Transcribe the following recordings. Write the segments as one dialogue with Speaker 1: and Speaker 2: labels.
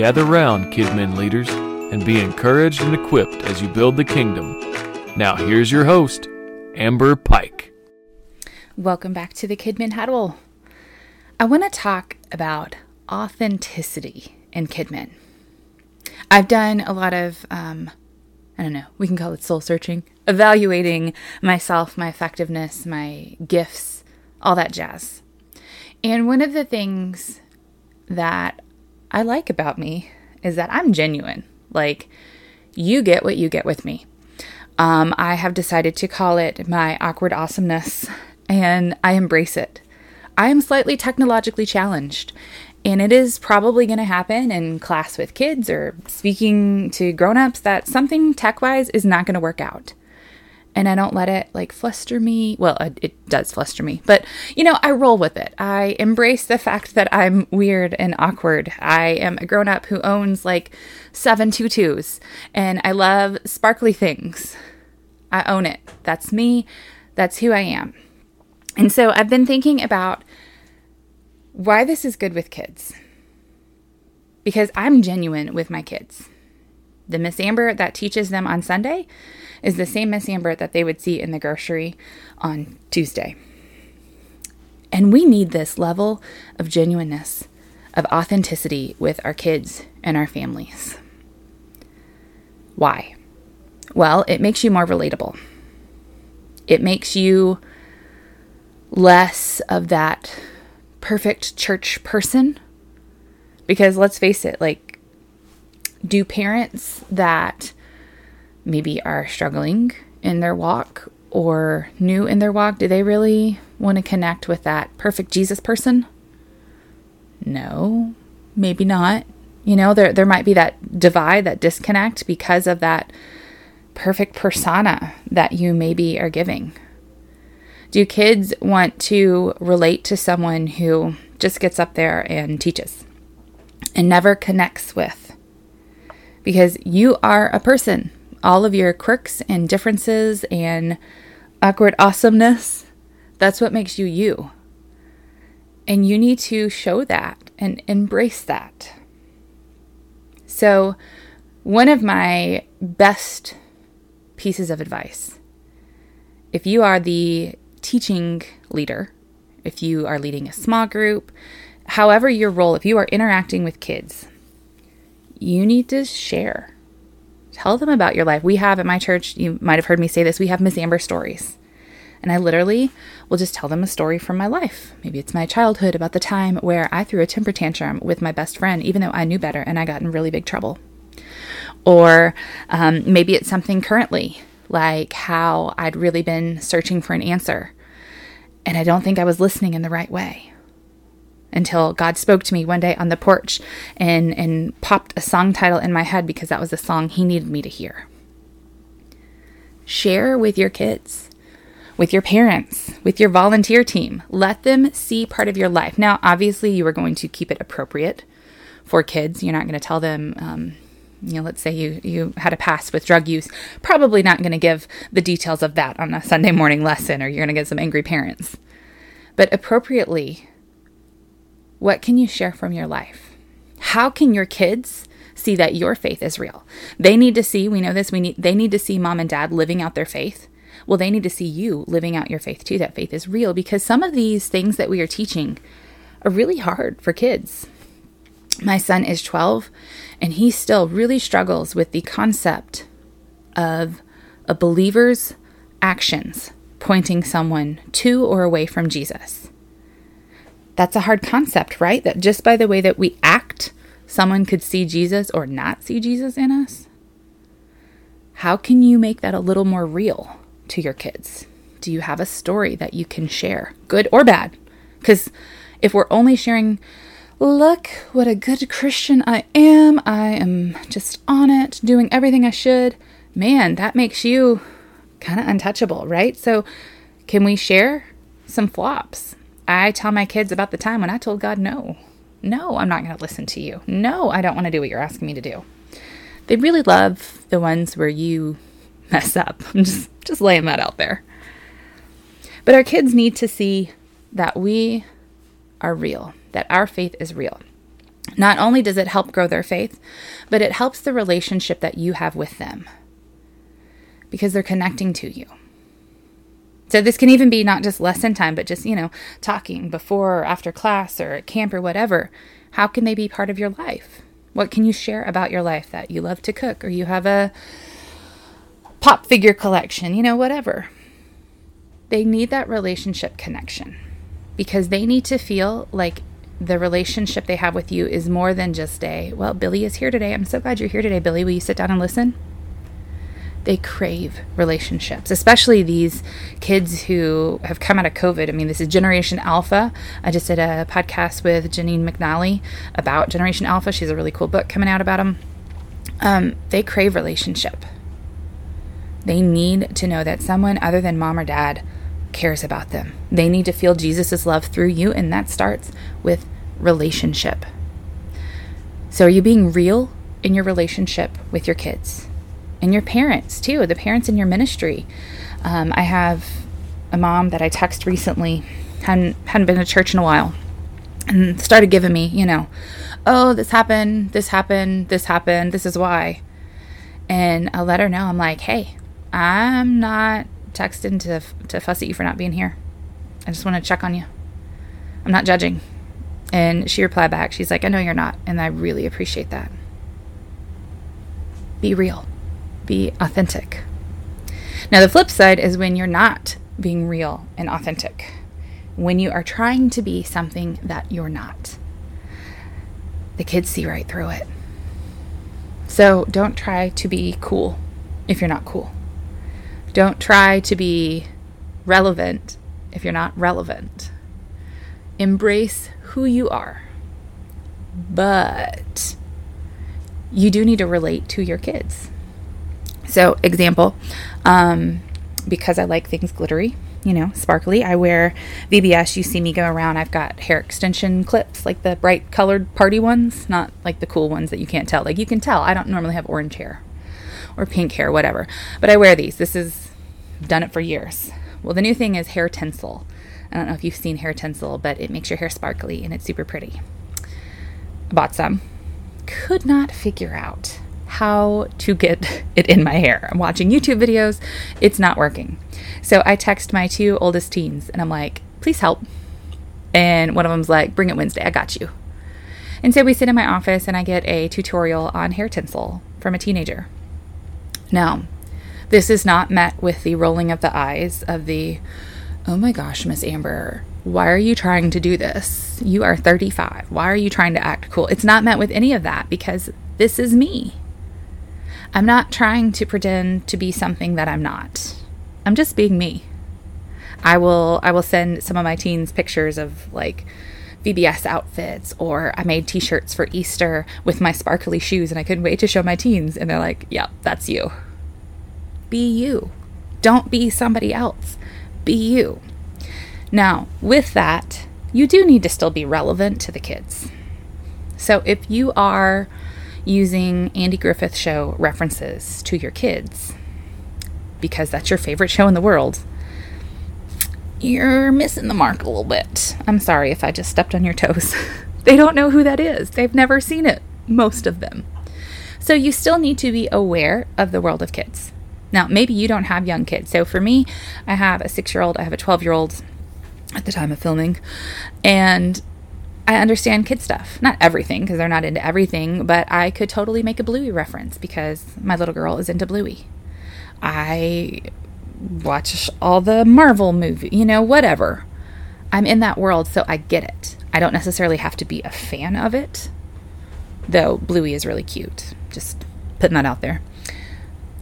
Speaker 1: Gather round, Kidmin leaders, and be encouraged and equipped as you build the kingdom. Now, here's your host, Amber Pike.
Speaker 2: Welcome back to the Kidmin Huddle. I want to talk about authenticity in Kidmin. I've done a lot of, um, I don't know, we can call it soul searching, evaluating myself, my effectiveness, my gifts, all that jazz. And one of the things that I like about me is that I'm genuine. Like, you get what you get with me. Um, I have decided to call it my awkward awesomeness, and I embrace it. I am slightly technologically challenged, and it is probably going to happen in class with kids or speaking to grown-ups that something tech-wise is not going to work out and I don't let it like fluster me. Well, it does fluster me, but you know, I roll with it. I embrace the fact that I'm weird and awkward. I am a grown up who owns like seven tutus and I love sparkly things. I own it. That's me. That's who I am. And so I've been thinking about why this is good with kids. Because I'm genuine with my kids. The Miss Amber that teaches them on Sunday is the same Miss Amber that they would see in the grocery on Tuesday. And we need this level of genuineness, of authenticity with our kids and our families. Why? Well, it makes you more relatable. It makes you less of that perfect church person. Because let's face it, like, do parents that maybe are struggling in their walk or new in their walk, do they really want to connect with that perfect Jesus person? No, maybe not. You know, there there might be that divide, that disconnect because of that perfect persona that you maybe are giving. Do kids want to relate to someone who just gets up there and teaches and never connects with? Because you are a person all of your quirks and differences and awkward awesomeness. That's what makes you you. And you need to show that and embrace that. So, one of my best pieces of advice if you are the teaching leader, if you are leading a small group, however your role, if you are interacting with kids, you need to share Tell them about your life. We have at my church, you might have heard me say this, we have Miss Amber stories. And I literally will just tell them a story from my life. Maybe it's my childhood about the time where I threw a temper tantrum with my best friend, even though I knew better and I got in really big trouble. Or um, maybe it's something currently, like how I'd really been searching for an answer and I don't think I was listening in the right way until God spoke to me one day on the porch and, and popped a song title in my head because that was the song He needed me to hear. Share with your kids, with your parents, with your volunteer team. Let them see part of your life. Now, obviously, you are going to keep it appropriate for kids. You're not going to tell them, um, you know, let's say you, you had a past with drug use. Probably not going to give the details of that on a Sunday morning lesson, or you're going to get some angry parents. But appropriately, what can you share from your life? How can your kids see that your faith is real? They need to see, we know this, we need they need to see mom and dad living out their faith. Well, they need to see you living out your faith too, that faith is real because some of these things that we are teaching are really hard for kids. My son is 12 and he still really struggles with the concept of a believer's actions pointing someone to or away from Jesus. That's a hard concept, right? That just by the way that we act, someone could see Jesus or not see Jesus in us. How can you make that a little more real to your kids? Do you have a story that you can share, good or bad? Because if we're only sharing, look what a good Christian I am, I am just on it, doing everything I should, man, that makes you kind of untouchable, right? So, can we share some flops? I tell my kids about the time when I told God, no, no, I'm not going to listen to you. No, I don't want to do what you're asking me to do. They really love the ones where you mess up. I'm just, just laying that out there. But our kids need to see that we are real, that our faith is real. Not only does it help grow their faith, but it helps the relationship that you have with them because they're connecting to you. So this can even be not just lesson time, but just, you know, talking before or after class or at camp or whatever. How can they be part of your life? What can you share about your life that you love to cook or you have a pop figure collection, you know, whatever. They need that relationship connection because they need to feel like the relationship they have with you is more than just a, well, Billy is here today. I'm so glad you're here today, Billy. Will you sit down and listen? They crave relationships, especially these kids who have come out of COVID. I mean, this is Generation Alpha. I just did a podcast with Janine McNally about Generation Alpha. She's a really cool book coming out about them. Um, they crave relationship. They need to know that someone other than mom or dad cares about them. They need to feel Jesus' love through you, and that starts with relationship. So, are you being real in your relationship with your kids and your parents, too? The parents in your ministry. Um, I have a mom that I texted recently, hadn't, hadn't been to church in a while, and started giving me, you know, oh, this happened, this happened, this happened, this is why. And I let her know, I'm like, hey, I'm not texting to to fuss at you for not being here. I just want to check on you. I'm not judging. And she replied back, she's like, I know you're not, and I really appreciate that. Be real. Be authentic. Now the flip side is when you're not being real and authentic. When you are trying to be something that you're not. The kids see right through it. So don't try to be cool if you're not cool. Don't try to be relevant if you're not relevant. Embrace who you are. But you do need to relate to your kids. So, example, um, because I like things glittery, you know, sparkly, I wear VBS. You see me go around, I've got hair extension clips, like the bright colored party ones, not like the cool ones that you can't tell. Like, you can tell, I don't normally have orange hair or pink hair, whatever. But I wear these. This is done it for years. Well, the new thing is hair tinsel. I don't know if you've seen hair tinsel, but it makes your hair sparkly and it's super pretty. I bought some. Could not figure out how to get it in my hair. I'm watching YouTube videos, it's not working. So I text my two oldest teens and I'm like, please help. And one of them's like, bring it Wednesday, I got you. And so we sit in my office and I get a tutorial on hair tinsel from a teenager. Now, this is not met with the rolling of the eyes of the, oh my gosh, Miss Amber, why are you trying to do this? You are 35. Why are you trying to act cool? It's not met with any of that because this is me. I'm not trying to pretend to be something that I'm not. I'm just being me. I will I will send some of my teens pictures of like VBS outfits or I made t-shirts for Easter with my sparkly shoes and I couldn't wait to show my teens and they're like, "Yep, that's you." Be you. Don't be somebody else. Be you. Now, with that, you do need to still be relevant to the kids. So if you are using Andy Griffith show references to your kids because that's your favorite show in the world, you're missing the mark a little bit. I'm sorry if I just stepped on your toes. they don't know who that is, they've never seen it, most of them. So you still need to be aware of the world of kids. Now, maybe you don't have young kids. So for me, I have a six year old, I have a 12 year old at the time of filming, and I understand kid stuff. Not everything, because they're not into everything, but I could totally make a Bluey reference because my little girl is into Bluey. I watch all the Marvel movie, you know, whatever. I'm in that world, so I get it. I don't necessarily have to be a fan of it, though Bluey is really cute. Just putting that out there.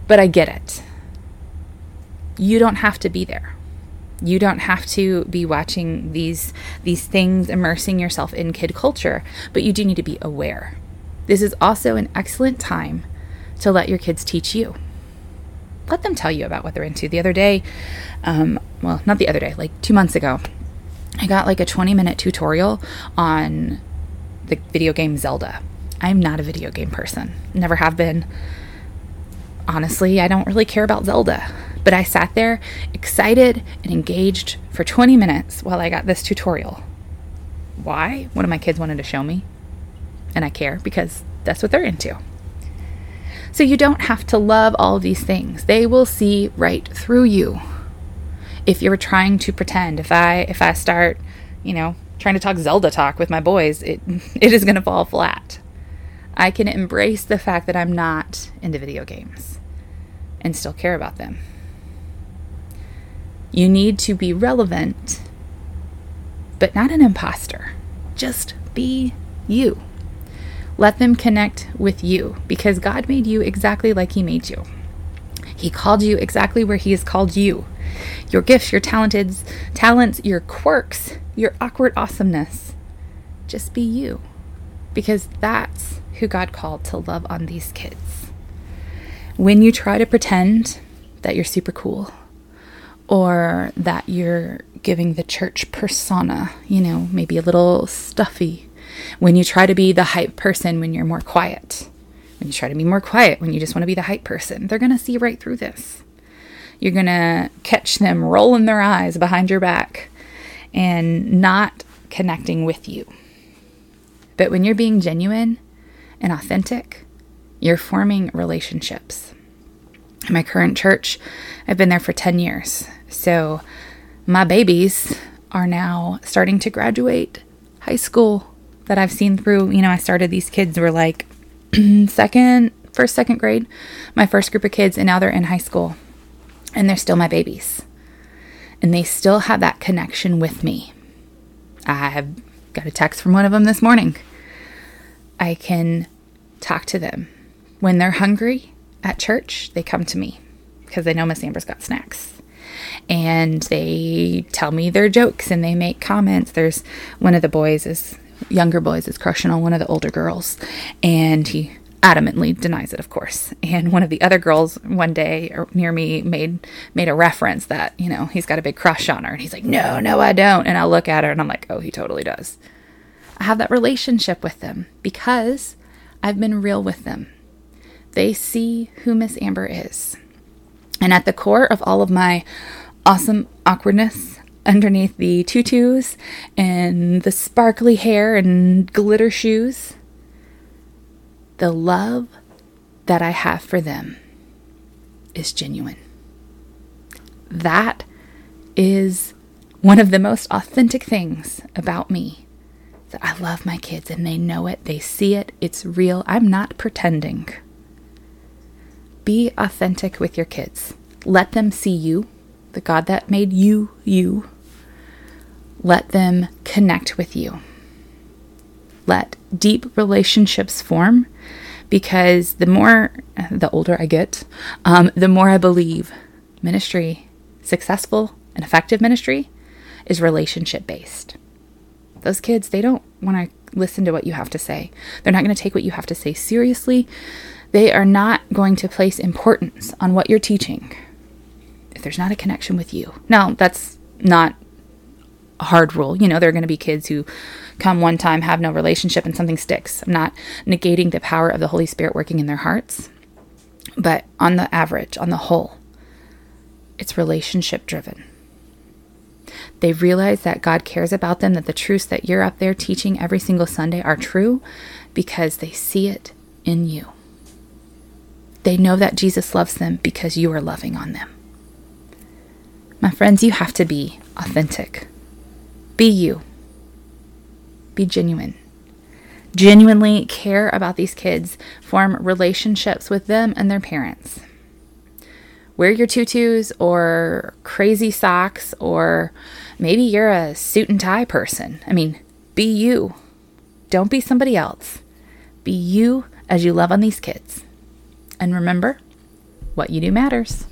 Speaker 2: But I get it. You don't have to be there. You don't have to be watching these these things immersing yourself in kid culture, but you do need to be aware. This is also an excellent time to let your kids teach you. Let them tell you about what they're into. The other day, um, well, not the other day, like two months ago, I got like a 20 minute tutorial on the video game Zelda. I'm not a video game person, never have been honestly, I don't really care about Zelda. But I sat there excited and engaged for 20 minutes while I got this tutorial. Why? One of my kids wanted to show me. and I care because that's what they're into. So you don't have to love all of these things. They will see right through you. If you're trying to pretend, if I if I start, you know, trying to talk Zelda talk with my boys, it it is going to fall flat. I can embrace the fact that I'm not into video games and still care about them. You need to be relevant, but not an imposter. Just be you. Let them connect with you because God made you exactly like He made you. He called you exactly where He has called you. Your gifts, your talented talents, your quirks, your awkward awesomeness. Just be you because that's who God called to love on these kids. When you try to pretend that you're super cool or that you're giving the church persona, you know, maybe a little stuffy, when you try to be the hype person when you're more quiet, when you try to be more quiet when you just want to be the hype person, they're going to see right through this. You're going to catch them rolling their eyes behind your back and not connecting with you. But when you're being genuine and authentic, you're forming relationships. My current church, I've been there for 10 years. So my babies are now starting to graduate high school that I've seen through. You know, I started these kids were like second, first, second grade, my first group of kids, and now they're in high school and they're still my babies. And they still have that connection with me. I have got a text from one of them this morning. I can talk to them. When they're hungry at church, they come to me because they know Miss Amber's got snacks. And they tell me their jokes and they make comments. There's one of the boys is younger boys is crushing on one of the older girls and he adamantly denies it of course. And one of the other girls one day er, near me made made a reference that you know he's got a big crush on her. And he's like no no i don't. And i look at her and i'm like oh he totally does. I have that relationship with them because i've been real with them they see who miss amber is and at the core of all of my awesome awkwardness underneath the tutus and the sparkly hair and glitter shoes the love that I have for them is genuine. That is one of the most authentic things about me. That I love my kids and they know it, they see it, it's real. I'm not pretending. Be authentic with your kids. Let them see you, the God that made you, you. Let them connect with you let deep relationships form because the more, the older I get, um, the more I believe ministry, successful and effective ministry, is relationship based. Those kids, they don't want to listen to what you have to say. They're not going to take what you have to say seriously. They are not going to place importance on what you're teaching if there's not a connection with you. Now, that's not a hard rule. You know, there are going to be kids who come one time, have no relationship, and something sticks. I'm not negating the power of the Holy Spirit working in their hearts, but on the average, on the whole, it's relationship driven. They realize that God cares about them, that the truths that you're up there teaching every single Sunday are true because they see it in you. They know that Jesus loves them because you are loving on them. My friends, you have to be authentic. Be you. Be genuine. Genuinely care about these kids, form relationships with them and their parents. Wear your tutus or crazy socks, or maybe you're a suit and tie person. I mean, be you. Don't be somebody else. Be you as you love on these kids. And remember, what you do matters.